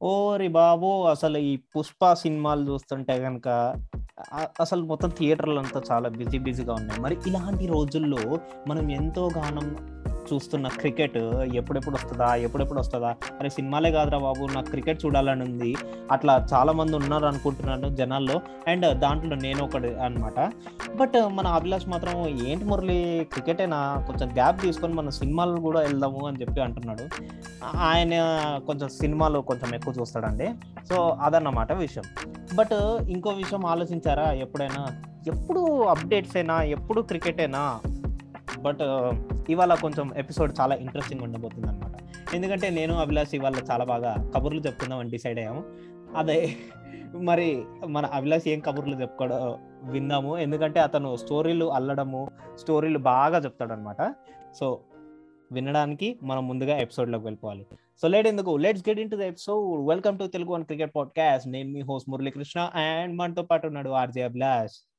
ఓరి బాబు! అసలు ఈ పుష్ప సినిమాలు చూస్తుంటే కనుక అసలు మొత్తం థియేటర్లు అంతా చాలా బిజీ బిజీగా ఉన్నాయి. మరి ఇలాంటి రోజుల్లో మనం ఎంతో గానం చూస్తున్న క్రికెట్ ఎప్పుడెప్పుడు వస్తుందా ఎప్పుడెప్పుడు వస్తుందా? అరే సినిమాలే కాదురా బాబు నాకు క్రికెట్ చూడాలని ఉంది. అట్లా చాలా మంది ఉన్నారు అనుకుంటున్నాను జనాల్లో. అండ్ దాంట్లో నేను ఒకటి అనమాట బట్ మన అభిలాష్ మాత్రం ఏంటి మురళి క్రికెటేనా? కొంచెం గ్యాప్ తీసుకొని మన సినిమాలు కూడా వెళ్దాము అని చెప్పి అంటున్నాడు. ఆయన కొంచెం సినిమాలు కొంచెం ఎక్కువ చూస్తాడండి. సో అదన్నమాట విషయం. బట్ ఇంకో విషయం ఆలోచించారా ఎప్పుడైనా? ఎప్పుడు అప్డేట్స్ అయినా ఎప్పుడు క్రికెటేనా? బట్ ఇవాళ కొంచెం ఎపిసోడ్ చాలా ఇంట్రెస్టింగ్ ఉండబోతుంది అనమాట ఎందుకంటే నేను అభిలాష్ ఇవాళ చాలా బాగా కబుర్లు చెప్పుకుందామని డిసైడ్ అయ్యాము. అదే మరి మన అభిలాష్ ఏం కబుర్లు చెప్పుకోవడం విన్నాము. ఎందుకంటే అతను స్టోరీలు అల్లడము స్టోరీలు బాగా చెప్తాడనమాట సో వినడానికి మనం ముందుగా ఎపిసోడ్లోకి వెళ్ళిపోవాలి. సో లేట్ ఎందుకు? Let's get into the episode welcome to Telugu one cricket podcast నేను మీ హోస్ట్ మురళీకృష్ణ అండ్ మనతో పాటు ఉన్నాడు RJ Abhilash.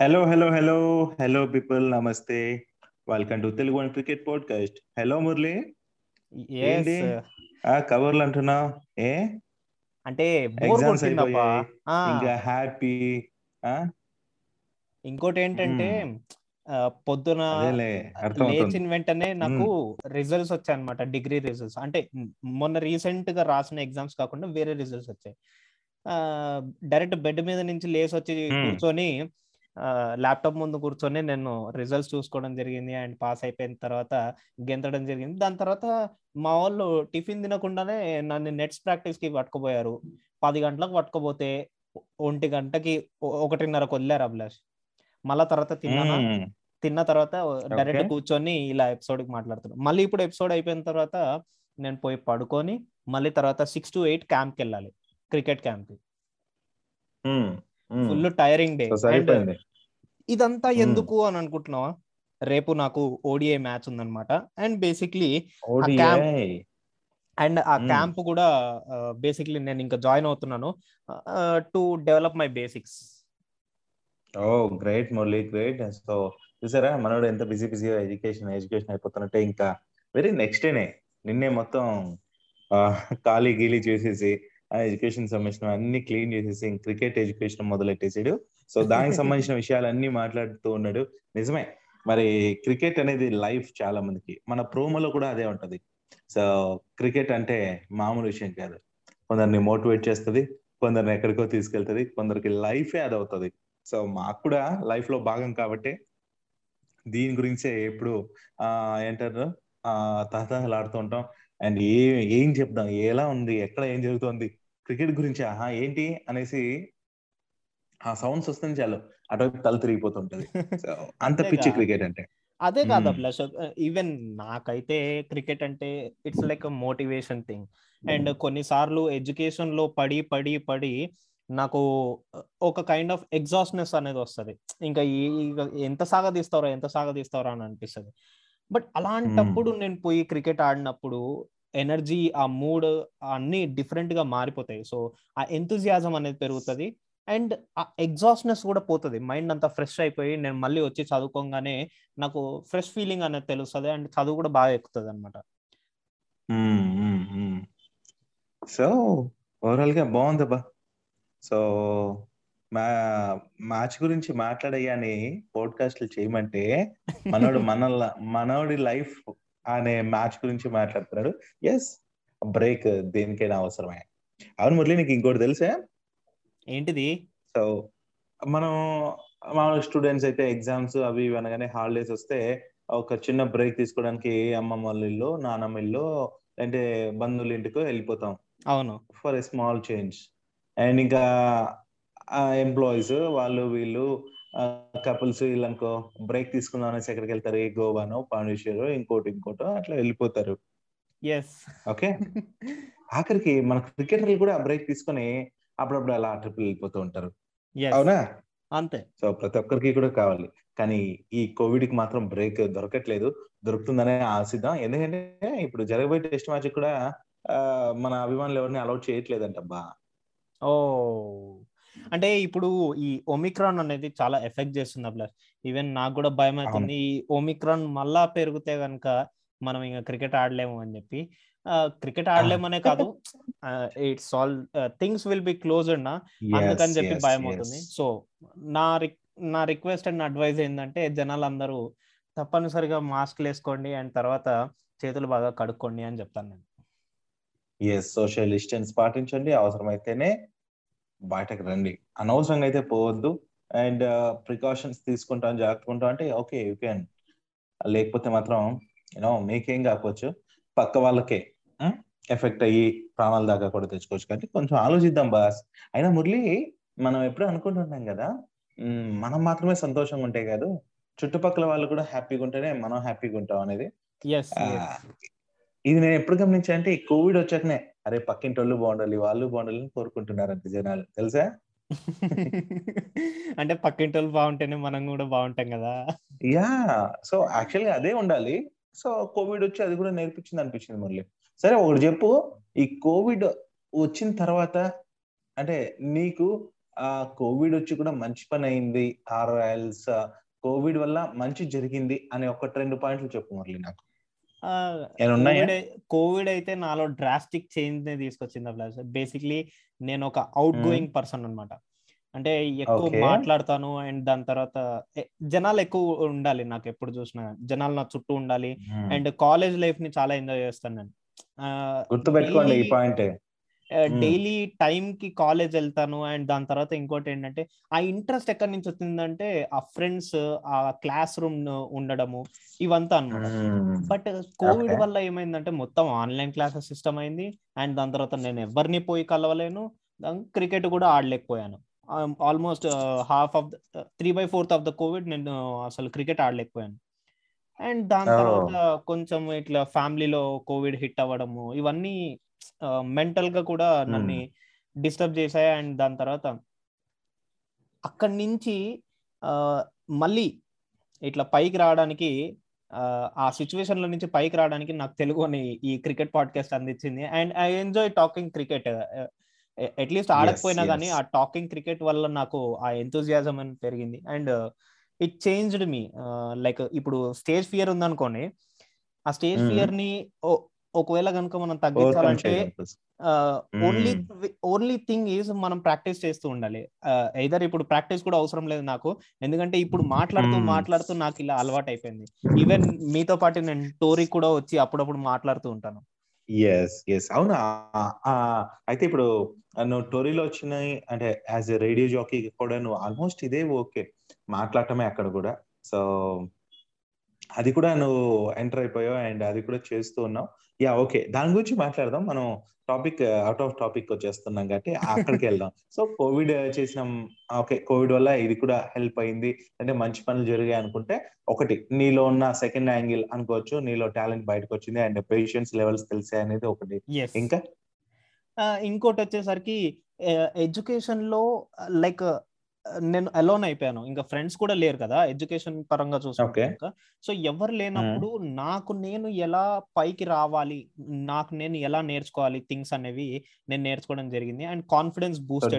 Hello hello hello hello people నమస్తే welcome to Telugu one cricket podcast hello Murali ఏంటి? ఆ కవర్లు అంటున్నా. ఏ? అంటే ఎగ్జామ్స్ ఇంకా హ్యాపీ ఇంకోటి ఏంటంటే పొద్దున లేచిన వెంటనే నాకు రిజల్ట్స్ వచ్చాయి అనమాట డిగ్రీ రిజల్ట్స్ అంటే మొన్న రీసెంట్గా రాసిన ఎగ్జామ్స్ కాకుండా వేరే రిజల్ట్స్ వచ్చాయి. డైరెక్ట్ బెడ్ మీద నుంచి లేసి వచ్చి కూర్చొని ల్యాప్టాప్ ముందు కూర్చొని నేను రిజల్ట్స్ చూసుకోవడం జరిగింది. అండ్ పాస్ అయిపోయిన తర్వాత గెంతడం జరిగింది. దాని తర్వాత మా వాళ్ళు టిఫిన్ తినకుండానే నన్ను నెట్స్ ప్రాక్టీస్కి పట్టుకుపోయారు. పది గంటలకు పట్టుకోపోతే ఒంటి గంటకి ఒకటిన్నరకు వదిలేరు అభిలాష్. మళ్ళా తర్వాత తిన్నానా? తిన్న తర్వాత డైరెక్ట్ కూర్చొని ఇలా ఎపిసోడ్కి మాట్లాడుతున్నాను మళ్ళీ ఇప్పుడు ఎపిసోడ్ అయిపోయిన తర్వాత నేను పోయి పడుకొని మళ్ళీ తర్వాత సిక్స్ టు ఎయిట్ క్యాంప్కి వెళ్ళాలి. క్రికెట్ క్యాంప్కి ఫుల్ టైరింగ్ డే. ఇదంతా ఎందుకు అని అనుకుంటున్నావా? రేపు నాకు ఓడిఐ మ్యాచ్ ఉందన్నమాట. అండ్ బేసిక్లీ అండ్ ఆ క్యాంప్ కూడా బేసిక్లీ నేను ఇంకా జాయిన్ అవుతున్నాను. To develop my basics oh great Murali great. So చూసారా? మనోడు ఎంత బిజీ బిజీగా ఎడ్యుకేషన్ ఎడ్యుకేషన్ అయిపోతున్నట్టే ఇంకా వెరీ నెక్స్ట్ డేనే. నిన్నే మొత్తం ఖాళీ గీలీ చేసేసి ఆ ఎడ్యుకేషన్ సంబంధించిన అన్ని క్లీన్ చేసేసి క్రికెట్ ఎడ్యుకేషన్ మొదలెట్టేసాడు. సో దానికి సంబంధించిన విషయాలన్నీ మాట్లాడుతూ ఉన్నాడు. నిజమే. మరి క్రికెట్ అనేది లైఫ్ చాలా మందికి. మన ప్రోమోలో కూడా అదే ఉంటది. సో క్రికెట్ అంటే మామూలు విషయం కాదు. కొందరిని మోటివేట్ చేస్తుంది కొందరిని ఎక్కడికో తీసుకెళ్తుంది కొందరికి లైఫే అది అవుతుంది సో మాకు కూడా లైఫ్లో భాగం కాబట్టి దీని గురించే ఎప్పుడు ఆ ఏంటారు ఆ తహతహలాడుతూ ఉంటాం. అండ్ ఏ ఏం చెప్దాం? ఎలా ఉంది? ఎక్కడ ఏం జరుగుతుంది? క్రికెట్ గురించి ఆహా ఏంటి? అనేసి ఆ సౌండ్స్ వస్తుంది చాలు. అటువైపు తల తిరిగిపోతుంటది. అంత పిచ్చి క్రికెట్ అంటే. అదే కాదు అభిలాష్. ఈవెన్ నాకైతే క్రికెట్ అంటే it's like motivation thing. And కొన్నిసార్లు ఎడ్యుకేషన్లో పడి పడి పడి నాకు ఒక కైండ్ ఆఫ్ ఎగ్జాస్ట్నెస్ అనేది వస్తుంది. ఇంకా ఎంత సాగదీస్తారో ఎంత సాగదీస్తారో అని అనిపిస్తుంది. బట్ అలాంటప్పుడు నేను పోయి క్రికెట్ ఆడినప్పుడు ఎనర్జీ ఆ మూడ్ అన్ని డిఫరెంట్గా మారిపోతాయి. సో ఆ ఎంతజియాజం అనేది పెరుగుతుంది. అండ్ ఆ ఎగ్జాస్ట్నెస్ కూడా పోతుంది. మైండ్ అంతా ఫ్రెష్ అయిపోయి నేను మళ్ళీ వచ్చి చదువుకోగానే నాకు ఫ్రెష్ ఫీలింగ్ అనేది తెలుస్తుంది. అండ్ చదువు కూడా బాగా ఎక్కుతుంది అనమాట సో ఓవరాల్గా బాగుందబ్బా సో మా మ్యాచ్ గురించి మాట్లాడయ్యాని పోడ్కాస్ట్లు చేయమంటే మనోడు మన మనోడి లైఫ్ అనే మ్యాచ్ గురించి మాట్లాడుతున్నాడు. ఎస్ బ్రేక్ దేనికైనా అవసరమే. అవును మురళి నీకు ఇంకోటి తెలుసా? ఏంటిది? సో మనం మామూలు స్టూడెంట్స్ అయితే ఎగ్జామ్స్ అవి ఇవి అనగానే హాలిడేస్ వస్తే ఒక చిన్న బ్రేక్ తీసుకోవడానికి అమ్మమ్మ వాళ్ళ ఇల్లు నానమ్మ ఇల్లు అంటే బంధువుల ఇంటికి వెళ్ళిపోతాం. అవును. For a small change and ఇంకా ఎంప్లాయీస్ వాళ్ళు వీళ్ళు కపుల్స్ వీళ్ళనుకో బ్రేక్ తీసుకుందాం అనేసి ఎక్కడికి వెళ్తారు? ఏ గోవానో పాండిచేరో ఇంకోటి ఇంకోటో అట్లా వెళ్ళిపోతారు. ఓకే? ఆఖరికి మన క్రికెటర్లు కూడా బ్రేక్ తీసుకొని అప్పుడప్పుడు అలా ట్రిపుల్ వెళ్ళిపోతూ ఉంటారు. అవునా? అంతే. సో ప్రతి ఒక్కరికి కూడా కావాలి. కానీ ఈ కోవిడ్కి మాత్రం బ్రేక్ దొరకట్లేదు. దొరుకుతుందనే ఆశిద్దాం. ఎందుకంటే ఇప్పుడు జరగబోయే టెస్ట్ మ్యాచ్ కూడా మన అభిమానులు ఎవరిని అలౌట్ చేయట్లేదంటబ్బా ఓ. అంటే ఇప్పుడు ఈ ఒమిక్రాన్ అనేది చాలా ఎఫెక్ట్ చేస్తుంది అబ్లాస్ ఈవెన్ నాకు కూడా భయం అవుతుంది. ఈ ఒమిక్రాన్ మళ్ళా పెరిగితే కనుక మనం ఇంకా క్రికెట్ ఆడలేము అని చెప్పి. క్రికెట్ ఆడలేమనే కాదు. It's all things will be closed నా అందుకని చెప్పి భయం అవుతుంది. సో నా నా రిక్వెస్ట్ అండ్ అడ్వైజ్ ఏంటంటే జనాలందరూ తప్పనిసరిగా మాస్క్ వేసుకోండి అండ్ తర్వాత చేతులు బాగా కడుక్కోండి అని చెప్తాను నేను. ఎస్ సోషల్ డిస్టెన్స్ పాటించండి అవసరమైతేనే బయటకు రండి. అనవసరంగా అయితే పోవద్దు. అండ్ ప్రికాషన్స్ తీసుకుంటాం జాగ్రత్తగా అంటే ఓకే యూ క్యాన్ లేకపోతే మాత్రం యూనో మీకేం కాకపోవచ్చు. పక్క వాళ్ళకే ఎఫెక్ట్ అయ్యి ప్రాణాల దాకా కూడా తెచ్చుకోవచ్చు. కాబట్టి కొంచెం ఆలోచిద్దాం బాస్. అయినా మురళి మనం ఎప్పుడు అనుకుంటున్నాం కదా మనం మాత్రమే సంతోషంగా ఉంటే కాదు చుట్టుపక్కల వాళ్ళు కూడా హ్యాపీగా ఉంటేనే మనం హ్యాపీగా ఉంటాం అనేది. ఇది నేను ఎప్పుడు గమనించా అంటే కోవిడ్ వచ్చాకనే అరే పక్కింటి వాళ్ళు బాగుండాలి వాళ్ళు బాగుండాలి అని కోరుకుంటున్నారు అంతే జనాలు. తెలుసా? అంటే పక్కింటి వాళ్ళు బాగుంటేనే మనం కూడా బాగుంటాం కదా. యా. సో యాక్చువల్గా అదే ఉండాలి. సో కోవిడ్ వచ్చి అది కూడా నేర్పించింది అనిపించింది మళ్ళీ. సరే ఒకటి చెప్పు. ఈ కోవిడ్ వచ్చిన తర్వాత అంటే నీకు ఆ కోవిడ్ వచ్చి కూడా మంచి పని అయింది ఆర్ ఎల్స్ కోవిడ్ వల్ల మంచి జరిగింది అనే ఒక రెండు పాయింట్లు చెప్పు మురళి నాకు. కోవిడ్ అయితే నాలో డ్రాస్టిక్ చేంజ్ని తీసుకొచ్చింది ప్లస్ బేసిక్లీ నేను ఒక అవుట్ గోయింగ్ పర్సన్ అనమాట అంటే ఎక్కువ మాట్లాడతాను అండ్ దాని తర్వాత జనాలు ఎక్కువ ఉండాలి నాకు ఎప్పుడు చూసినా. జనాలు నా చుట్టూ ఉండాలి అండ్ కాలేజ్ లైఫ్ని చాలా ఎంజాయ్ చేస్తాను నేను. గుర్తుపెట్టుకోండి ఈ పాయింట్. డైలీ టైం కి కాలేజ్ వెళ్తాను. అండ్ దాని తర్వాత ఇంకోటి ఏంటంటే ఆ ఇంట్రెస్ట్ ఎక్కడి నుంచి వచ్చిందంటే ఆ ఫ్రెండ్స్ ఆ క్లాస్ రూమ్ ఉండడము ఇవంతా అనమాట బట్ కోవిడ్ వల్ల ఏమైందంటే మొత్తం ఆన్లైన్ క్లాసెస్ సిస్టమ్ అయింది. అండ్ దాని తర్వాత నేను ఎవరిని పోయి కలవలేను. క్రికెట్ కూడా ఆడలేకపోయాను. Almost half of three by fourth of the Covid నేను అసలు క్రికెట్ ఆడలేకపోయాను. అండ్ దాని తర్వాత కొంచెం ఇట్లా ఫ్యామిలీలో కోవిడ్ హిట్ అవ్వడము ఇవన్నీ మెంటల్గా కూడా నన్ను డిస్టర్బ్ చేశాయి. అండ్ దాని తర్వాత అక్కడి నుంచి మళ్ళీ ఇట్లా పైకి రావడానికి ఆ సిచ్యువేషన్లో నుంచి పైకి రావడానికి నాకు తెలుగు అని ఈ క్రికెట్ పాడ్కాస్ట్ అందించింది. And I enjoy talking cricket. At least ఆడకపోయినా కానీ ఆ టాకింగ్ క్రికెట్ వల్ల నాకు ఆ ఎంతూజియాజం అని పెరిగింది. And it changed me. Like ఇప్పుడు స్టేజ్ ఫియర్ ఉందనుకోండి ఆ స్టేజ్ ఫియర్ని ఒకవేళ కనుక మనం తగ్గించాలంటే ఓన్లీ ఓన్లీ థింగ్ ఈజ్ మనం ప్రాక్టీస్ చేస్తూ ఉండాలి. ఐదర్ ఇప్పుడు ప్రాక్టీస్ కూడా అవసరం లేదు నాకు. ఎందుకంటే ఇప్పుడు మాట్లాడుతూ మాట్లాడుతూ నాకు ఇలా అలవాటు అయిపోయింది ఈవెన్ మీతో పాటు నేను టోరీ కూడా వచ్చి అప్పుడప్పుడు మాట్లాడుతూ ఉంటాను. ఎస్ ఎస్ అవునా? అయితే ఇప్పుడు నువ్వు టోరీలో వచ్చినాయి అంటే యాజ్ ఎ రేడియో జాకీ కూడా నువ్వు ఆల్మోస్ట్ ఇదే ఓకే. మాట్లాడటమే అక్కడ కూడా. సో అది కూడా నువ్వు ఎంటర్ అయిపోయావు అండ్ అది కూడా చేస్తూ ఉన్నావు. యా ఓకే దాని గురించి మాట్లాడదాం. మనం టాపిక్ అవుట్ ఆఫ్ టాపిక్ వచ్చేస్తున్నాం కాబట్టి అక్కడికి వెళ్దాం. సో కోవిడ్ చేసిన. ఓకే కోవిడ్ వల్ల ఇది కూడా హెల్ప్ అయింది. అంటే మంచి పనులు జరిగాయి అనుకుంటే ఒకటి నీలో ఉన్న సెకండ్ యాంగిల్ అనుకోవచ్చు. నీలో టాలెంట్ బయటకు వచ్చింది. అండ్ పేషెన్స్ లెవెల్స్ తెలిసాయి అనేది ఒకటి. ఇంకా? ఇంకోటి వచ్చేసరికి ఎడ్యుకేషన్లో లైక్ నేను అలోన్ అయిపోయాను. ఇంకా ఫ్రెండ్స్ కూడా లేరు కదా ఎడ్యుకేషన్ పరంగా చూసుకుంటే సో ఎవరు లేనప్పుడు నాకు నేను ఎలా పైకి రావాలి నాకు నేను ఎలా నేర్చుకోవాలి థింగ్స్ అనేవి నేను నేర్చుకోవడం జరిగింది. అండ్ కాన్ఫిడెన్స్ బూస్ట్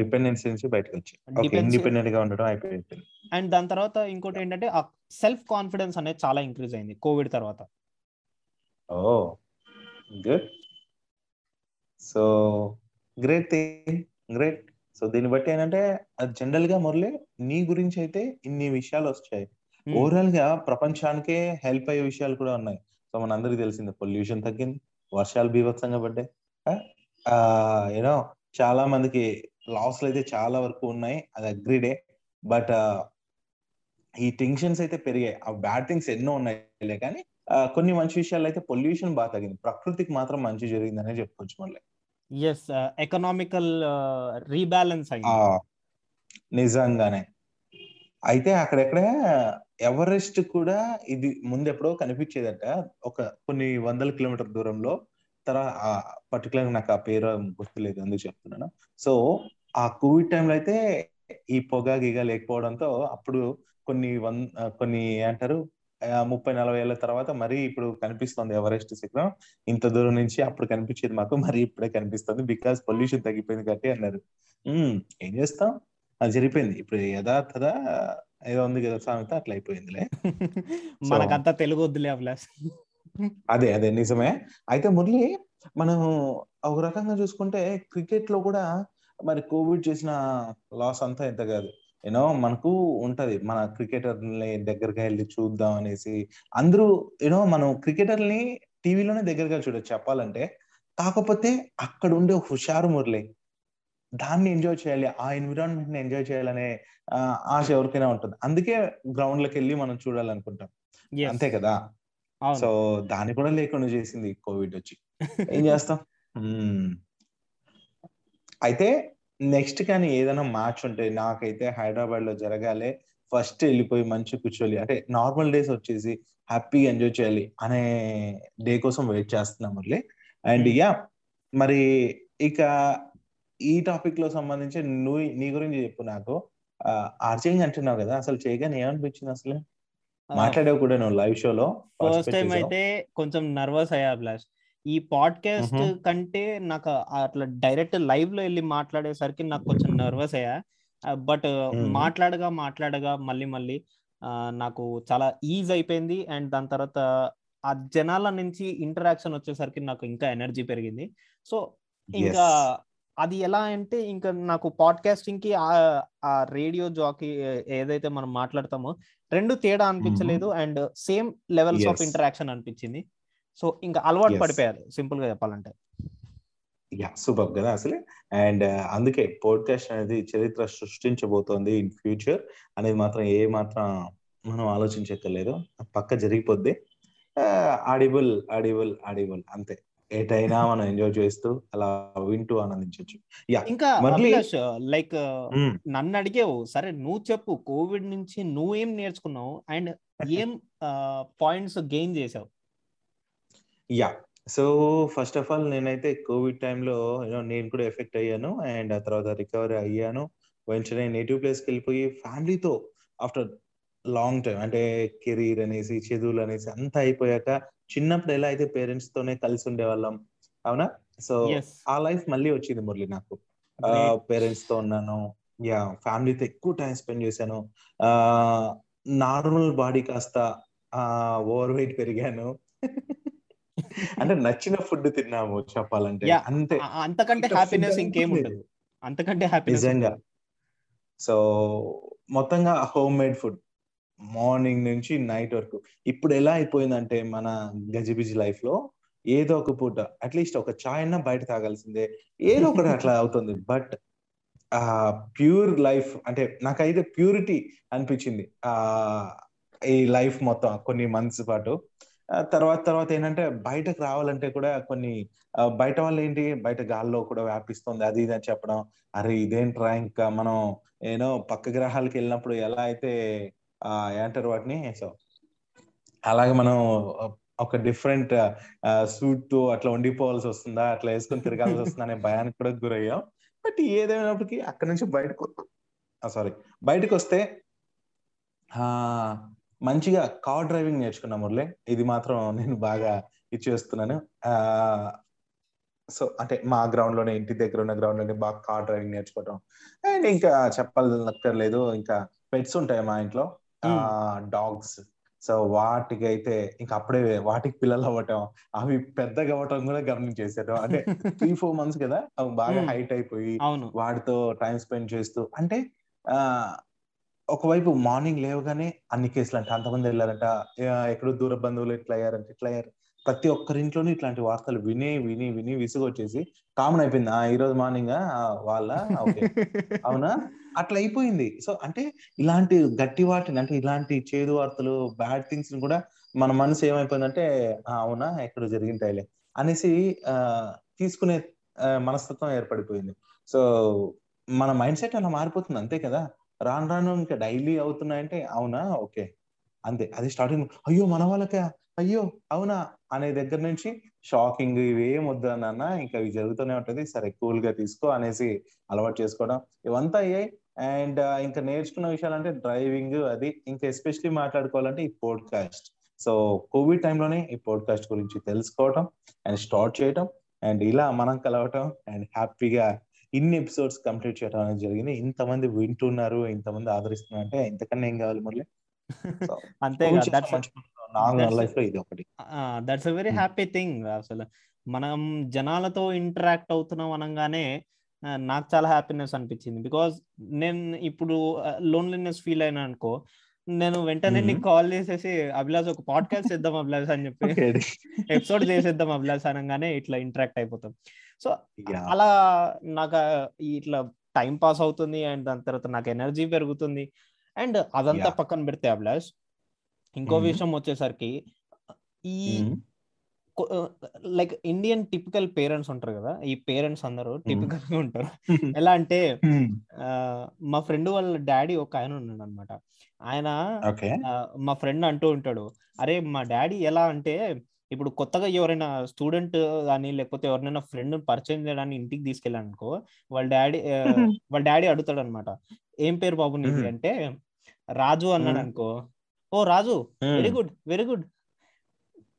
అండ్ దాని తర్వాత ఇంకోటి ఏంటంటే ఆ సెల్ఫ్ కాన్ఫిడెన్స్ అనేది చాలా ఇంక్రీజ్ అయింది కోవిడ్ తర్వాత. ఓ good so great thing great so దీన్ని బట్టి ఏంటంటే జనరల్గా మురళి నీ గురించి అయితే ఇన్ని విషయాలు వచ్చాయి. ఓవరాల్గా ప్రపంచానికే హెల్ప్ అయ్యే విషయాలు కూడా ఉన్నాయి. సో మన అందరికి తెలిసింది పొల్యూషన్ తగ్గింది వర్షాలు బీభత్సంగా పడ్డాయి. యూనో చాలా మందికి లాస్లు అయితే చాలా వరకు ఉన్నాయి అది అగ్రీడే. బట్ ఈ టెన్షన్స్ అయితే పెరిగాయి. ఆ బ్యాడ్ థింగ్స్ ఎన్నో ఉన్నాయి కానీ కొన్ని మంచి విషయాలు అయితే పొల్యూషన్ బాగా తగ్గింది. ప్రకృతికి మాత్రం మంచి జరిగిందనే చెప్పుకోవచ్చు మళ్ళీ. ఎస్ ఎకనామికల్ రీబ్యాలెన్స్ అయింది. నిజంగానే. అయితే అక్కడెక్కడ ఎవరెస్ట్ కూడా ఇది ముందు ఎప్పుడో కనిపించేదట. ఒక కొన్ని వందల కిలోమీటర్ దూరంలో తర్వాత పర్టికులర్ నాకు ఆ పేరు గుర్తులేదు ఎందుకు చెప్తున్నాను. సో ఆ కోవిడ్ టైంలో అయితే ఈ పొగ గిగ లేకపోవడంతో అప్పుడు కొన్ని వన్ కొన్ని అంటారు ముప్పై నలభై ఏళ్ళ తర్వాత మరి ఇప్పుడు కనిపిస్తుంది ఎవరెస్ట్ శిఖరం. ఇంత దూరం నుంచి అప్పుడు కనిపించేది మాకు మరి ఇప్పుడే కనిపిస్తుంది బికాస్ పొల్యూషన్ తగ్గిపోయింది కాబట్టి అన్నారు. ఏం చేస్తాం? అది జరిగిపోయింది. ఇప్పుడు యథార్థత ఏదో ఉంది కదా సామెత అట్లా అయిపోయిందిలే. మనకంతా తెలుగు వద్దులే అభిలాష్ అదే అదే నిజమే. అయితే మురళి మనం ఒక రకంగా చూసుకుంటే క్రికెట్లో కూడా మరి కోవిడ్ చేసిన లాస్ అంతా ఎంత కాదు. యూనో మనకు ఉంటది. మన క్రికెటర్ని దగ్గరగా వెళ్ళి చూద్దాం అనేసి. అందరూ యూనో మనం క్రికెటర్ని టీవీలోనే దగ్గరగా చూడొచ్చు చెప్పాలంటే. కాకపోతే అక్కడ ఉండే హుషారు మురళి. దాన్ని ఎంజాయ్ చేయాలి. ఆ ఎన్విరాన్మెంట్ని ఎంజాయ్ చేయాలనే ఆశ ఎవరికైనా ఉంటుంది. అందుకే గ్రౌండ్లోకి వెళ్ళి మనం చూడాలనుకుంటాం. అంతే కదా? సో దాన్ని కూడా లేకుండా చేసింది కోవిడ్ వచ్చి. ఏం చేస్తాం. అయితే నెక్స్ట్ కానీ ఏదైనా మ్యాచ్ ఉంటే నాకైతే హైదరాబాద్లో జరగాలి. ఫస్ట్ వెళ్ళిపోయి మంచి కూర్చోవాలి. అంటే నార్మల్ డేస్ వచ్చేసి హ్యాపీగా ఎంజాయ్ చేయాలి అనే డే కోసం వెయిట్ చేస్తున్నాం మళ్ళీ. అండ్. యా మరి ఇక ఈ టాపిక్లో సంబంధించి నువ్వు నీ గురించి చెప్పు నాకు. ఆర్చింగ్ అంటున్నావు కదా అసలు చేయగానే ఏమనిపించింది అసలు? మాట్లాడావు కూడా నువ్వు లైవ్ షోలో ఫస్ట్ టైం అయితే కొంచెం నర్వస్ అయ్యా అభిలాష్. ఈ పాడ్కాస్ట్. కంటే నాకు అట్లా డైరెక్ట్ లైవ్లో వెళ్ళి మాట్లాడేసరికి నాకు కొంచెం నర్వస్ అయ్యా. బట్. మాట్లాడగా మాట్లాడగా మళ్ళీ మళ్ళీ నాకు చాలా ఈజ్ అయిపోయింది. అండ్ దాని తర్వాత ఆ జనాల నుంచి ఇంటరాక్షన్ వచ్చేసరికి నాకు ఇంకా ఎనర్జీ పెరిగింది. సో ఇంకా అది ఎలా అంటే ఇంకా నాకు పాడ్కాస్టింగ్కి ఆ- రేడియో జాకీ ఏదైతే మనం మాట్లాడతామో రెండు తేడా అనిపించలేదు. And same levels of. Interaction అనిపించింది. సో ఇంకా అలవాటు. పడిపోయారు సింపుల్గా చెప్పాలంటే. యా సూపర్ కదా అసలు. అండ్ అందుకే పోడ్కాస్ట్ అనేది చరిత్ర సృష్టించబోతోంది ఇన్ ఫ్యూచర్ అనేది మాత్రం ఏ మాత్రం మనం ఆలోచించక్కర్లేదు. పక్క జరిగిపోద్ది. ఆడిబుల్ ఆడిబుల్ ఆడిబుల్ అంతే. ఏటైనా మనం ఎంజాయ్ చేస్తూ అలా వింటూ ఆనందించవచ్చు ఇంకా లైక్ నన్ను అడిగేవు సరే నువ్వు చెప్పు కోవిడ్ నుంచి నువ్వేం నేర్చుకున్నావు? అండ్ ఏం పాయింట్స్ గెయిన్ చేసావు? Yeah so first of all నేనైతే కోవిడ్ టైంలో నేను కూడా ఎఫెక్ట్ అయ్యాను. అండ్ ఆ తర్వాత రికవరీ అయ్యాను. వెంటనే నేటివ్ ప్లేస్కి వెళ్ళిపోయి ఫ్యామిలీతో ఆఫ్టర్ లాంగ్ టైం అంటే కెరీర్ అనేసి చదువులు అనేసి అంతా అయిపోయాక చిన్నప్పుడు ఎలా అయితే పేరెంట్స్ తోనే కలిసి ఉండేవాళ్ళం అవునా? సో ఆ లైఫ్ మళ్ళీ వచ్చింది మురళి నాకు. పేరెంట్స్తో ఉన్నాను. యా ఫ్యామిలీతో ఎక్కువ టైం స్పెండ్ చేశాను. నార్మల్ బాడీ కాస్త ఓవర్ వెయిట్ పెరిగాను. అంటే నచ్చిన ఫుడ్ తిన్నాము చెప్పాలంటే. అంతే. అంతకంటే హ్యాపీనెస్ food ఇంకేం. ఉండదు అంతకంటే హ్యాపీనెస్ నిజంగా. సో మొత్తంగా హోమ్ మేడ్ ఫుడ్. మార్నింగ్ నుంచి నైట్ వరకు. ఇప్పుడు ఎలా అయిపోయిందంటే మన గజిబిజి లైఫ్లో ఏదో ఒక పూట అట్లీస్ట్ ఒక చాయ్ అన్నా బయట తాగాల్సిందే. ఏదో ఒకటి అట్లా అవుతుంది. బట్ ఆ ప్యూర్ లైఫ్ అంటే నాకైతే ప్యూరిటీ అనిపించింది. ఆ ఈ లైఫ్ మొత్తం కొన్ని మంత్స్ పాటు. తర్వాత తర్వాత ఏంటంటే బయటకు రావాలంటే కూడా కొన్ని బయట వాళ్ళు ఏంటి? బయట గాల్లో కూడా వ్యాపిస్తుంది. అది ఇది అని చెప్పడం. అరే ఇదేంట్రా ఇంకా మనం ఏనో పక్క గ్రహాలకు వెళ్ళినప్పుడు ఎలా అయితే ఆ ఏమంటారు వాటిని? సో అలాగే మనం ఒక డిఫరెంట్ సూట్తో అట్లా ఉండిపోవాల్సి వస్తుందా? అట్లా వేసుకొని తిరగాల్సి వస్తుందా అనే భయానికి కూడా గురయ్యాం. బట్ ఏదైనప్పటికీ అక్కడ నుంచి బయటకు సారీ బయటకు వస్తే ఆ మంచిగా కార్ డ్రైవింగ్ నేర్చుకున్నా మురళి. ఇది మాత్రం నేను బాగా ఇచ్చేస్తున్నాను. ఆ సో అంటే మా గ్రౌండ్లోనే ఇంటి దగ్గర ఉన్న గ్రౌండ్లోనే బాగా కార్ డ్రైవింగ్ నేర్చుకోవటం. అండ్ ఇంకా చెప్పాలక్కర్లేదు ఇంకా పెట్స్ ఉంటాయి మా ఇంట్లో. ఆ డాగ్స్. సో వాటికి అయితే ఇంకా అప్పుడే వాటికి పిల్లలు అవ్వటం అవి పెద్దగా అవ్వటం కూడా గమనించేసాడు అంటే త్రీ ఫోర్ మంత్స్ కదా అవి బాగా. హైట్ అయిపోయి అవును. వాడితో టైం స్పెండ్ చేస్తూ అంటే ఆ ఒకవైపు మార్నింగ్ లేవగానే అన్ని కేసులు అంటే అంతమంది వెళ్ళారంట ఎక్కడో దూర బంధువులు ఇట్లా అయ్యారంట ఇట్లా అయ్యారు ప్రతి ఒక్కరింట్లోనూ ఇట్లాంటి వార్తలు విని విని విని విసుగు వచ్చేసి కామన్ అయిపోయింది? ఆ ఈ రోజు మార్నింగ్? వాళ్ళ అవునా? అట్లా అయిపోయింది. సో అంటే ఇలాంటి గట్టి వాటిని అంటే ఇలాంటి చేదు వార్తలు బ్యాడ్ థింగ్స్ కూడా మన మనసు ఏమైపోయిందంటే "ఆ, అవునా? ఎక్కడ జరిగింటాయిలే. అనేసి ఆ తీసుకునే మనస్తత్వం ఏర్పడిపోయింది. సో మన మైండ్ సెట్ అలా మారిపోతుంది అంతే కదా? రాను రాను ఇంకా డైలీ అవుతున్నాయంటే అవునా? ఓకే. అంతే. అది స్టార్టింగ్. అయ్యో మన వాళ్ళకే? అయ్యో అవునా? అనే దగ్గర నుంచి షాకింగ్ ఇవేం వద్దనన్న ఇంకా ఇవి జరుగుతూనే ఉంటుంది. సరే కూల్గా తీసుకో అనేసి అలవాటు చేసుకోవడం. ఇవంతా అయ్యాయి అండ్ ఇంకా నేర్చుకున్న విషయాలు అంటే డ్రైవింగ్ అది. ఇంకా ఎస్పెషలీ మాట్లాడుకోవాలంటే ఈ పోడ్కాస్ట్. సో కోవిడ్ టైంలోనే ఈ పోడ్కాస్ట్ గురించి తెలుసుకోవటం అండ్ స్టార్ట్ చేయటం. అండ్ ఇలా మనం కలవటం అండ్ హ్యాపీగా ఇన్ని ఎపిసోడ్స్ కంప్లీట్ చేయడం అనేది జరిగింది. ఇంతమంది వింటున్నారు ఇంతమంది ఆదరిస్తున్నారు. అంటే ఇంతకన్నా ఏం కావాలి మళ్ళీ that's- లైఫ్లో ఇది ఒకటి. That's a very. Happy thing అసలు మనం జనాలతో ఇంటరాక్ట్ అవుతున్నాం అనగానే నాకు చాలా హ్యాపీనెస్ అనిపించింది. బికాజ్ నేను ఇప్పుడు లోన్లీనెస్ ఫీల్ అయినా అనుకో నేను వెంటనే. నీకు కాల్ చేసేసి అభిలాష్ ఒక పాడ్కాస్ట్ చేద్దాం అభిలాష్ అని చెప్పి. ఎపిసోడ్ చేసేద్దాం అభిలాష్ అనగానే ఇట్లా ఇంటరాక్ట్ అయిపోతాం సో. అలా నాకు ఇట్లా టైం పాస్ అవుతుంది అండ్ దాని తర్వాత నాకు ఎనర్జీ పెరుగుతుంది అండ్ అదంతా. పక్కన పెడితే అభిలాష్ ఇంకో. విషయం వచ్చేసరికి ఈ. లైక్ ఇండియన్ టిపికల్ పేరెంట్స్ ఉంటారు కదా ఈ పేరెంట్స్ అందరూ టిపికల్గా ఉంటారు ఎలా అంటే మా ఫ్రెండ్ వాళ్ళ డాడీ ఒక ఆయన ఉన్నాడు అనమాట ఆయన మా ఫ్రెండ్ అంటూ ఉంటాడు అరే మా డాడీ ఎలా అంటే ఇప్పుడు కొత్తగా ఎవరైనా స్టూడెంట్ కానీ లేకపోతే ఎవరినైనా ఫ్రెండ్ పరిచయం చేయడానికి ఇంటికి తీసుకెళ్ళాను అనుకో వాళ్ళ డాడీ వాళ్ళ డాడీ అడుగుతాడు అనమాట ఏం పేరు బాబు నీది. అంటే రాజు అన్నాడు. అనుకో ఓ Raju. Very good very good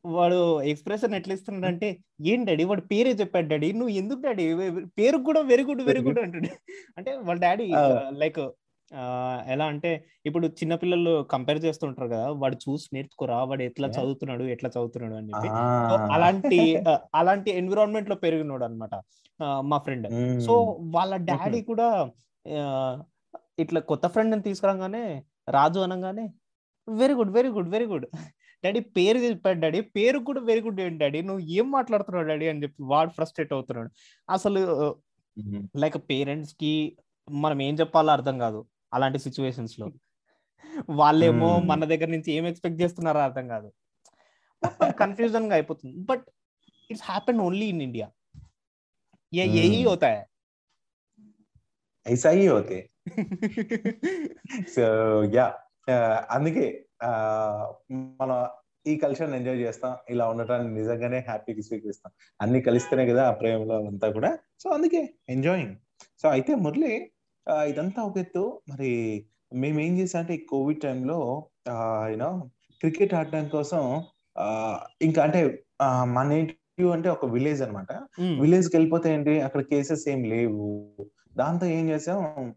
వాడు ఎక్స్ప్రెషన్ ఎట్లా ఇస్తున్నాడు అంటే ఏం డాడీ? వాడు పేరే చెప్పాడు డాడీ. నువ్వు ఎందుకు డాడీ? పేరు కూడా వెరీ గుడ్ వెరీ గుడ్ అంటాడు. అంటే వాళ్ళ డాడీ. లైక్ ఎలా అంటే ఇప్పుడు చిన్నపిల్లలు కంపేర్ చేస్తుంటారు కదా వాడు చూసి నేర్చుకోరా? వాడు ఎట్లా. చదువుతున్నాడు? ఎట్లా చదువుతున్నాడు? అని చెప్పి. అలాంటి అలాంటి ఎన్విరాన్మెంట్లో పెరిగినాడు అనమాట మా ఫ్రెండ్. సో వాళ్ళ డాడీ కూడా ఇట్లా కొత్త ఫ్రెండ్ తీసుకురాగానే రాజు అనగానే very good very good very good. Daddy పేరు చెప్పాడు డాడీ పేరు కూడా వెరీ గుడ్ ఏంటి డాడీ నువ్వు ఏం మాట్లాడుతున్నావు డాడీ అని చెప్పి వాడు ఫ్రస్ట్రేట్ అవుతున్నాడు అసలు Mhm. లైక్ పేరెంట్స్ కి మనం ఏం చెప్పాలో అర్థం కాదు అలాంటి సిచ్యువేషన్స్ లో వాళ్ళేమో Hmm. మన దగ్గర నుంచి ఏం ఎక్స్పెక్ట్ చేస్తున్నారో అర్థం కాదు కన్ఫ్యూజన్ గా అయిపోతుంది but it's happen only in India ये यही Hmm. होता है ऐसा ही होते సో యా అందుకే uh, మనం ఈ కల్చర్ ఎంజాయ్ చేస్తాం ఇలా ఉండటాన్ని నిజంగానే హ్యాపీగా స్వీకరిస్తాం. అన్ని కలిస్తేనే కదా ఆ ప్రేమలో అంతా కూడా. సో అందుకే ఎంజాయింగ్ సో అయితే మురళి ఇదంతా ఒక ఎత్తు. మరి మేము ఏం చేసాం అంటే ఈ కోవిడ్ టైంలో యూనో క్రికెట్ ఆడడం కోసం ఇంకా అంటే మన నేటివ్ అంటే ఒక విలేజ్ అన్నమాట. Hmm. విలేజ్కి వెళ్ళిపోతే ఏంటి? అక్కడ కేసెస్ ఏం లేవు. దాంతో ఏం చేసాం?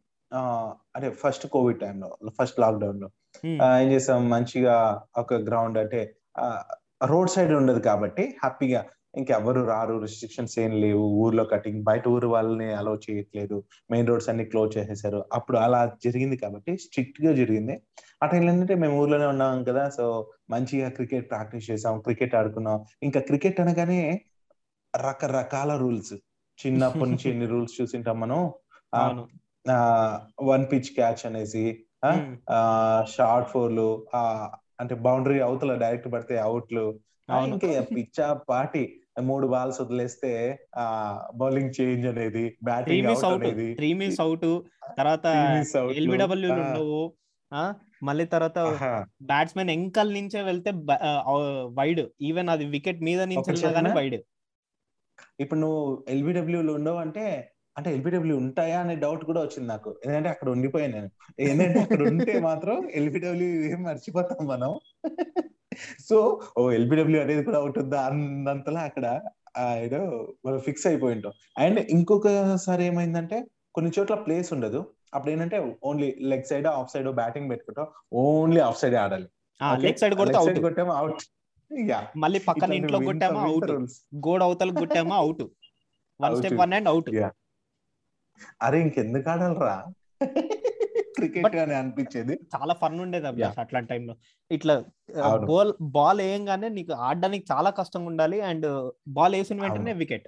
అంటే ఫస్ట్ కోవిడ్ టైంలో ఫస్ట్ లాక్డౌన్లో. ఏం చేసాం? మంచిగా ఒక గ్రౌండ్ అంటే రోడ్ సైడ్ ఉండదు కాబట్టి హ్యాపీగా ఇంకెవరు రారు రిస్ట్రిక్షన్స్ ఏం లేవు. ఊర్లో కటింగ్ బయట ఊరు వాళ్ళని అలౌ చేయట్లేదు. మెయిన్ రోడ్స్ అన్ని క్లోజ్ చేసేసారు. అప్పుడు అలా జరిగింది కాబట్టి స్ట్రిక్ట్గా జరిగింది. ఆ టైంలో ఏంటంటే మేము ఊర్లోనే ఉన్నాం కదా సో మంచిగా క్రికెట్ ప్రాక్టీస్ చేసాం క్రికెట్ ఆడుకున్నాం. ఇంకా క్రికెట్ అనగానే రకరకాల రూల్స్. చిన్నప్పటి నుంచి ఎన్ని రూల్స్ చూసింటాం మనం? వన్ పిచ్ క్యాచ్ అనేసి Hmm. షార్ట్ ఫోర్లు ఆ అంటే బౌండరీ అవతల డైరెక్ట్ పడితే అవుట్లు. ఇంకా పిచ్చా పాటి మూడు బాల్స్ వదిలేస్తే ఆ బౌలింగ్ చేంజ్ అనేది బ్యాటింగ్ అవుట్ అవుట్ అనేది త్రీ మిస్ అవుట్ తర్వాత. ఎల్బిడబ్ల్యూ. ఉండవు మళ్ళీ తర్వాత. బ్యాట్స్మెన్ ఎంకల్ నుంచే వెళ్తే వైడ్ ఈవెన్ అది వికెట్ మీద నుంచి వెళ్ళినా కానీ? వైడ్ ఇప్పుడు నువ్వు ఎల్బిడబ్ల్యూ లో ఉండవు అంటే అంటే ఎల్బిడబ్ల్యూ ఉంటాయా అనే డౌట్ కూడా వచ్చింది నాకు. ఎందుకంటే అక్కడ ఉండిపోయాను నేను. ఏంటంటే అక్కడ ఉంటే మాత్రం ఎల్బిడబ్ల్యూ ఏం మర్చిపోతాం మనం. సో ఓ ఎల్బిడబ్ల్యూ అనేది కూడా ఉంటుందా అన్నంతలా అక్కడ ఏదో మనం ఫిక్స్ అయిపోయి ఉంటాం అండ్ ఇంకొకసారి ఏమైందంటే కొన్ని చోట్ల ప్లేస్ ఉండదు. అప్పుడు ఏంటంటే only leg side off side batting పెట్టుకుంటాం. ఓన్లీ ఆఫ్ సైడ్ ఆడాలి. లెగ్ సైడ్ అవుట్ కొట్టాము? అవుట్ మళ్ళీ పక్కన ఇంట్లో కొట్టామా? అవుట్ గోడ అవతలకు కొట్టామా? Out one. Step one and out. అరే ఇంకెందుకు ఆడాలరా? క్రికెట్ అని అనిపించేది. చాలా ఫన్ ఉండేది అభిలాష్ అట్లాంటి టైంలో. ఇట్లా. బాల్ బాల్ వేయంగానే నీకు ఆడడానికి చాలా కష్టంగా ఉండాలి అండ్ బాల్ వేసిన వెంటనే వికెట్.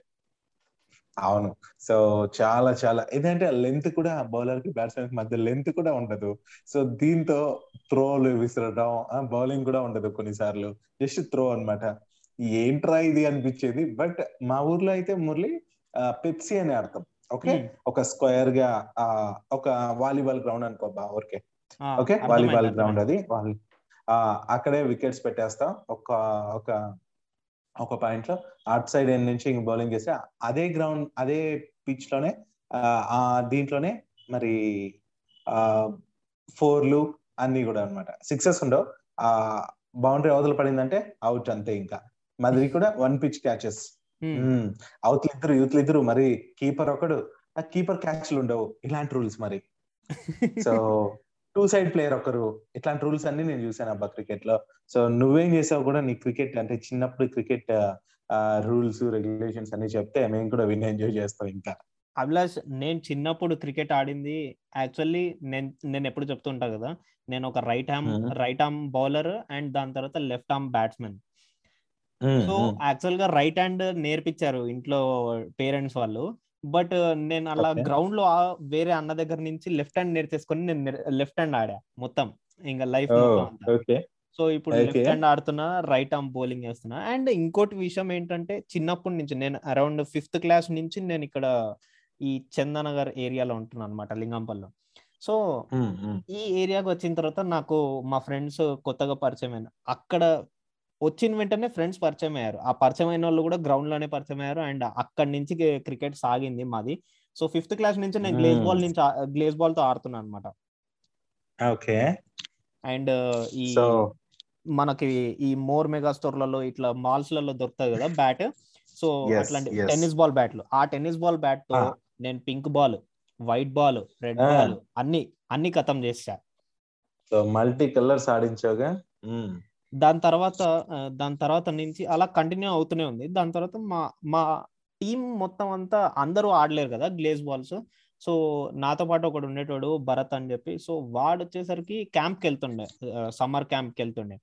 అవును. సో చాలా చాలా. ఏంటంటే లెంత్ కూడా బౌలర్కి బ్యాట్స్మెన్ మధ్య లెంత్ కూడా ఉండదు. సో దీంతో త్రోలు విసరడం బౌలింగ్ కూడా ఉండదు కొన్నిసార్లు. జస్ట్ త్రో అన్నమాట. ఏంట్రా ఇది అనిపించేది. బట్ మా ఊర్లో అయితే మురళి పెప్సీ అని అర్థం ఓకే? ఒక స్క్వేర్గా ఆ ఒక వాలీబాల్ గ్రౌండ్ అనుకో బా ఊరికే ఓకే? వాలీబాల్ గ్రౌండ్ అది. అక్కడే వికెట్స్ పెట్టేస్తాం. ఒక ఒక ఒక పాయింట్లో అట్ సైడ్ ఎండ్ నుంచి ఇంక బౌలింగ్ చేస్తే అదే గ్రౌండ్ అదే పిచ్లోనే ఆ, దీంట్లోనే మరి ఆ ఫోర్లు అన్ని కూడా అన్నమాట. సిక్సెస్ ఉండవు. ఆ బౌండరీ అవతల పడిందంటే అవుట్ అంతే ఇంకా. మాది కూడా వన్ పిచ్ క్యాచెస్. అవతల ఇద్దరు యూత్లు ఇద్దరు మరి కీపర్ ఒకడు ఆ కీపర్ క్యాచ్లు ఉండవు. ఇలాంటి రూల్స్ మరి. సో టూ సైడ్ ప్లేయర్ ఒకరు. ఇట్లాంటి రూల్స్ అన్ని నేను చూసాను అబ్బా క్రికెట్లో సో నువ్వేం చేసావు కూడా నీ క్రికెట్ అంటే చిన్నప్పుడు క్రికెట్ రూల్స్ రెగ్యులేషన్స్ అన్ని చెప్తే మేము కూడా విన్ ఎంజాయ్ చేస్తాం ఇంకా. అభిలాష్ నేను చిన్నప్పుడు క్రికెట్ ఆడింది. యాక్చువల్లీ నేను నేను ఎప్పుడు చెప్తుంటా కదా. నేను ఒక right Mhm. Right arm bowler and దాని తర్వాత లెఫ్ట్ ఆర్మ్ బ్యాట్స్మెన్. సో. యాక్చువల్గా రైట్ హ్యాండ్ నేర్పించారు ఇంట్లో పేరెంట్స్ వాళ్ళు బట్ నేను అలా. గ్రౌండ్లో వేరే అన్న దగ్గర నుంచి లెఫ్ట్ హ్యాండ్ నేర్చేసుకొని నేను లెఫ్ట్ హ్యాండ్ ఆడా మొత్తం ఇంకా లైఫ్ సో ఇప్పుడు. లెఫ్ట్ హ్యాండ్ ఆడుతున్నా రైట్ ఆర్మ్ బౌలింగ్ వేస్తున్నా అండ్ ఇంకోటి విషయం ఏంటంటే చిన్నప్పటి నుంచి నేను అరౌండ్ ఫిఫ్త్ క్లాస్ నుంచి నేను ఇక్కడ ఈ చందనగర్ ఏరియాలో ఉంటున్నాను అనమాట లింగంపల్లో సో. ఈ ఏరియాకి వచ్చిన తర్వాత నాకు మా ఫ్రెండ్స్ కొత్తగా పరిచయం అయిన అక్కడ వచ్చిన వెంటనే ఫ్రెండ్స్ పరిచయం అయ్యారు ఆ పరిచయం అయిన వాళ్ళు కూడా గ్రౌండ్లోనే పరిచయం అయ్యారు అండ్ అక్కడి నుంచి క్రికెట్ సాగింది మాది సో ఫిఫ్త్ క్లాస్ నుంచి నేను గ్లేజ్ బాల్. నుంచి గ్లేజ్ బాల్తో ఆడుతున్నాను అనమాట ఓకే అండ్ ఈ మనకి ఈ మోర్ మెగా స్టోర్లలో ఇట్లా మాల్స్లలో దొరుకుతాయి కదా బ్యాట్ సో అట్లాంటి. టెన్నిస్ బాల్ బ్యాట్లు ఆ టెన్నిస్ బాల్ బ్యాట్తో. నేను pink ball white ball red. Ball అన్ని అన్ని ఖతం చేసా సో మల్టీ కలర్స్ ఆడించావుగా మ్మ్. దాని తర్వాత దాని తర్వాత నుంచి అలా కంటిన్యూ అవుతూనే ఉంది. దాని తర్వాత మా మా టీం మొత్తం అంతా అందరూ ఆడలేరు కదా గ్లేజ్ బాల్స్ సో నాతో పాటు ఒకడు ఉండేటోడు భరత్ అని చెప్పి. సో వాడు వచ్చేసరికి క్యాంప్కి వెళ్తుండే సమ్మర్ క్యాంప్కి వెళ్తుండే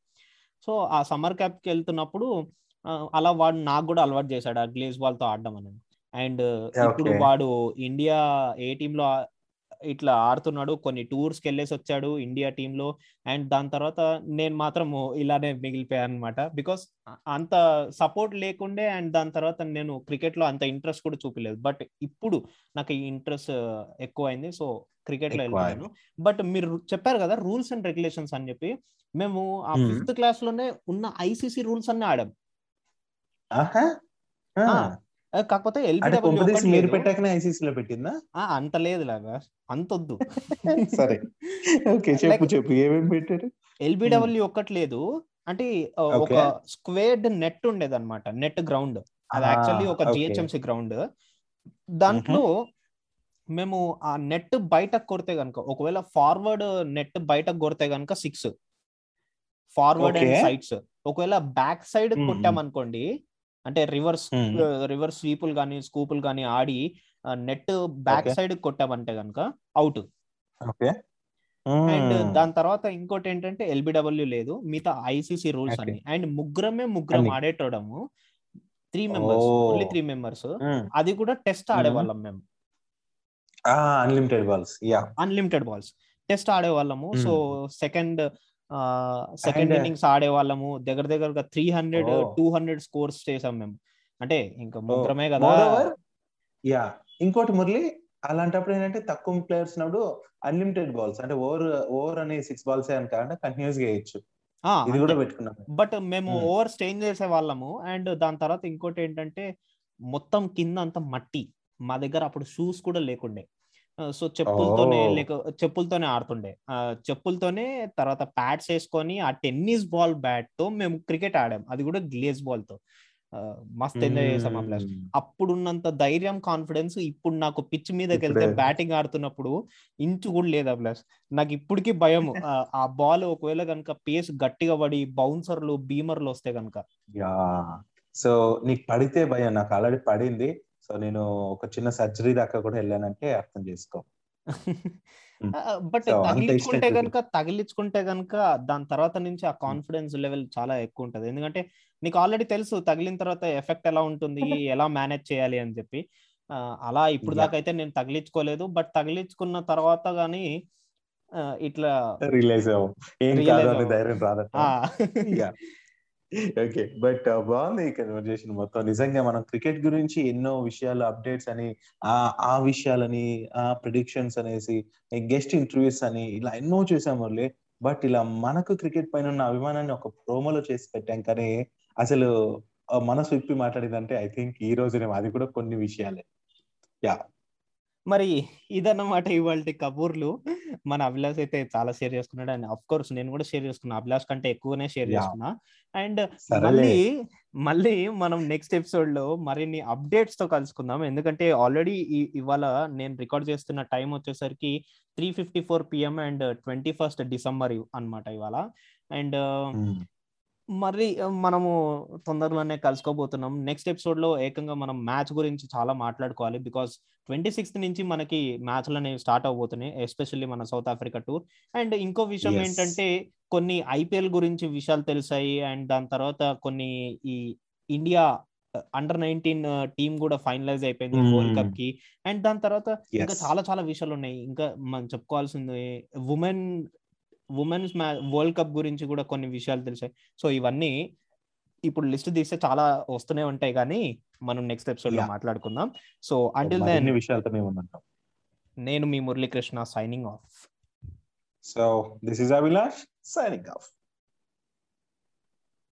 సో ఆ సమ్మర్ క్యాంప్కి వెళ్తున్నప్పుడు అలా వాడు నాకు కూడా అలవాటు చేశాడు ఆ గ్లేజ్ బాల్తో ఆడడం అనేది. అండ్ ఇప్పుడు. వాడు ఇండియా ఏ టీమ్లో ఆ- ఇట్లా ఆడుతున్నాడు కొన్ని టూర్స్కి వెళ్ళేసి వచ్చాడు ఇండియా టీమ్లో అండ్ దాని తర్వాత నేను మాత్రం ఇలానే మిగిలిపోయాను అనమాట బికాస్ అంత సపోర్ట్ లేకుండే అండ్ దాని తర్వాత నేను క్రికెట్లో అంత ఇంట్రెస్ట్ కూడా చూపలేదు. బట్ ఇప్పుడు నాకు ఈ ఇంట్రెస్ట్ ఎక్కువ అయింది సో క్రికెట్లో ఎక్కువ వెళ్తున్నాను బట్ మీరు చెప్పారు కదా రూల్స్ అండ్ రెగ్యులేషన్స్ అని చెప్పి. మేము ఆ. ఫిఫ్త్ క్లాస్లోనే ఉన్న ఐసీసీ రూల్స్ అన్ని ఆడాం. కాకపోతే ఎల్బిడబ్ల్యూ మీరు పెట్టాకనే ఐసీసీ లో పెట్టిందా? అంత లేదు లాగా అంత వద్దు సరే. ఓకే చెప్పు చెప్పు. ఏమేమి పెట్టారు? ఎల్బిడబ్ల్యూ ఒక్కటి లేదు. అంటే ఒక. స్క్వేర్డ్ నెట్ ఉండేది అనమాట నెట్ గ్రౌండ్. అది యాక్చువల్లీ ఒక. GHMC ground. దాంట్లో మేము ఆ నెట్ బయట కొడితే గనుక ఒకవేళ ఫార్వర్డ్ నెట్ బయట కొడితే గనుక సిక్స్ ఫార్వర్డ్ అండ్. సైడ్స్ ఒకవేళ బ్యాక్ సైడ్. కొట్టామనుకోండి అంటే రివర్స్. రివర్స్ స్వీపులు కానీ స్కూపులు కానీ ఆడి నెట్ బ్యాక్. సైడ్ కొట్టామంటే గనుక అవుట్. ఓకే. అండ్ దాని తర్వాత ఇంకోటి ఏంటంటే ఎల్బిడబ్ల్యూ లేదు మిగతా ఐసీసీ రూల్స్. అన్ని. అండ్ ముగ్గురమే ముగ్గురం. ఆడేటోడము. Three members. Only three members. అది కూడా టెస్ట్ ఆడేవాళ్ళం మేము. Unlimited balls. Yeah. Unlimited balls. Test ఆడేవాళ్ళము. So second second innings ఆడేవాళ్ళము దగ్గర దగ్గరగా three hundred. Two hundred scores చేసాం మేము. అంటే ఇంకా ముగ్గురమే కదా. యా. ఇంకోటి మురళి అలాంటప్పుడు ఏంటంటే తక్కువ ప్లేయర్స్ ఉన్నప్పుడు అన్లిమిటెడ్ బాల్స్ అంటే ఓవర్ ఓవర్ అనే సిక్స్ బాల్స్ అని కాకుండా కంటిన్యూస్గా వేయచ్చు. ఇది కూడా పెట్టుకున్నాం బట్ మేము Hmm. ఓవర్ స్టేంజ్ చేసే వాళ్ళము. అండ్ దాని తర్వాత ఇంకోటి ఏంటంటే మొత్తం కింద అంతా మట్టి. మా దగ్గర అప్పుడు షూస్ కూడా లేకుండే. సో చెప్పులతోనే. లేక చెప్పులతోనే ఆడుతుండే. చెప్పులతోనే తర్వాత ప్యాడ్స్ వేసుకొని ఆ టెన్నిస్ బాల్ బ్యాట్తో మేము క్రికెట్ ఆడాం. అది కూడా గ్లేజ్ బాల్తో మస్త్ ఎంజాయ్ చేసాం ఆ ప్లేస్ అప్పుడున్నంత ధైర్యం కాన్ఫిడెన్స్ ఇప్పుడు నాకు పిచ్ మీదకి వెళ్తే. బ్యాటింగ్ ఆడుతున్నప్పుడు ఇంచు కూడా లేదు ఆ ప్లస్ నాకు ఇప్పటికీ భయం. ఆ- బాల్ ఒకవేళ కనుక పేస్ గట్టిగా పడి బౌన్సర్లు బీమర్లు వస్తే కనుక సో నీకు పడితే భయం. నాకు ఆల్రెడీ పడింది. సో నేను ఒక చిన్న సర్జరీ దాకా కూడా వెళ్ళానంటే అర్థం చేసుకో. బట్ తగిలించుకుంటే కనుక తగిలించుకుంటే కనుక దాని తర్వాత నుంచి ఆ కాన్ఫిడెన్స్ లెవెల్ చాలా ఎక్కువ ఉంటది. ఎందుకంటే నీకు ఆల్రెడీ తెలుసు తగిలిన తర్వాత ఎఫెక్ట్ ఎలా ఉంటుంది ఎలా మేనేజ్ చేయాలి అని చెప్పి. అలా ఇప్పుడు. దాకా అయితే నేను తగిలించుకోలేదు. బట్ తగిలించుకున్న తర్వాత గానీ ఇట్లా రియలైజ్ అవ్వం. ఏం కాదు. ధైర్యం రాదట. ఓకే బట్ uh, బాగుంది ఈ కన్వర్జేషన్ మొత్తం. నిజంగా మనం క్రికెట్ గురించి ఎన్నో విషయాలు అప్డేట్స్ అని ఆ ఆ విషయాలని ఆ ప్రిడిక్షన్స్ అనేసి గెస్ట్ ఇంటర్వ్యూస్ అని ఇలా ఎన్నో చూసాం మురళి. బట్ ఇలా మనకు క్రికెట్ పైన ఉన్న అభిమానాన్ని ఒక ప్రోమోలో చేసి పెట్టాం కానీ అసలు మనసు విప్పి మాట్లాడిందంటే ఐ థింక్ ఈ రోజునే అది కూడా కొన్ని విషయాలే. యా మరి ఇదన్నమాట ఇవాళ కబూర్లు. మన అభిలాష్ అయితే చాలా షేర్ చేసుకున్నాడు. అండ్ అఫ్ కోర్స్ నేను కూడా షేర్ చేసుకున్నా. అభిలాష్ కంటే ఎక్కువనే షేర్. చేసుకున్నా. అండ్ మళ్ళీ మళ్ళీ మనం నెక్స్ట్ ఎపిసోడ్లో మరిన్ని అప్డేట్స్తో కలుసుకుందాం. ఎందుకంటే ఆల్రెడీ ఇవాళ నేను రికార్డ్ చేస్తున్న టైం వచ్చేసరికి three fifty four PM and twenty first December అన్నమాట ఇవాళ. అండ్ మరి మనము తొందరలోనే కలుసుకోబోతున్నాం నెక్స్ట్ ఎపిసోడ్లో ఏకంగా మనం మ్యాచ్ గురించి చాలా మాట్లాడుకోవాలి బికాస్ ట్వంటీ సిక్స్త్ నుంచి మనకి మ్యాచ్లు అనేవి స్టార్ట్ అవబోతున్నాయి ఎస్పెషల్లీ మన సౌత్ ఆఫ్రికా టూర్ అండ్ ఇంకో విషయం. ఏంటంటే కొన్ని ఐపీఎల్ గురించి విషయాలు తెలిసాయి అండ్ దాని తర్వాత కొన్ని ఈ ఇండియా అండర్ నైన్టీన్ టీం కూడా ఫైనలైజ్ అయిపోయింది. వరల్డ్ కప్కి అండ్ దాని తర్వాత ఇంకా. చాలా చాలా విషయాలు ఉన్నాయి ఇంకా మనం చెప్పుకోవాల్సింది ఉమెన్ ఉమెన్స్ మ్యా వరల్డ్ కప్ గురించి కూడా కొన్ని విషయాలు తెలిసాయి. సో ఇవన్నీ ఇప్పుడు లిస్ట్ తీస్తే చాలా వస్తూనే ఉంటాయి కానీ మనం నెక్స్ట్ ఎపిసోడ్లో. మాట్లాడుకుందాం. సో అంటిల్ దెన్ విషయాలతో మేము నేను మీ Muralikrishna signing off so this is Abhilash signing off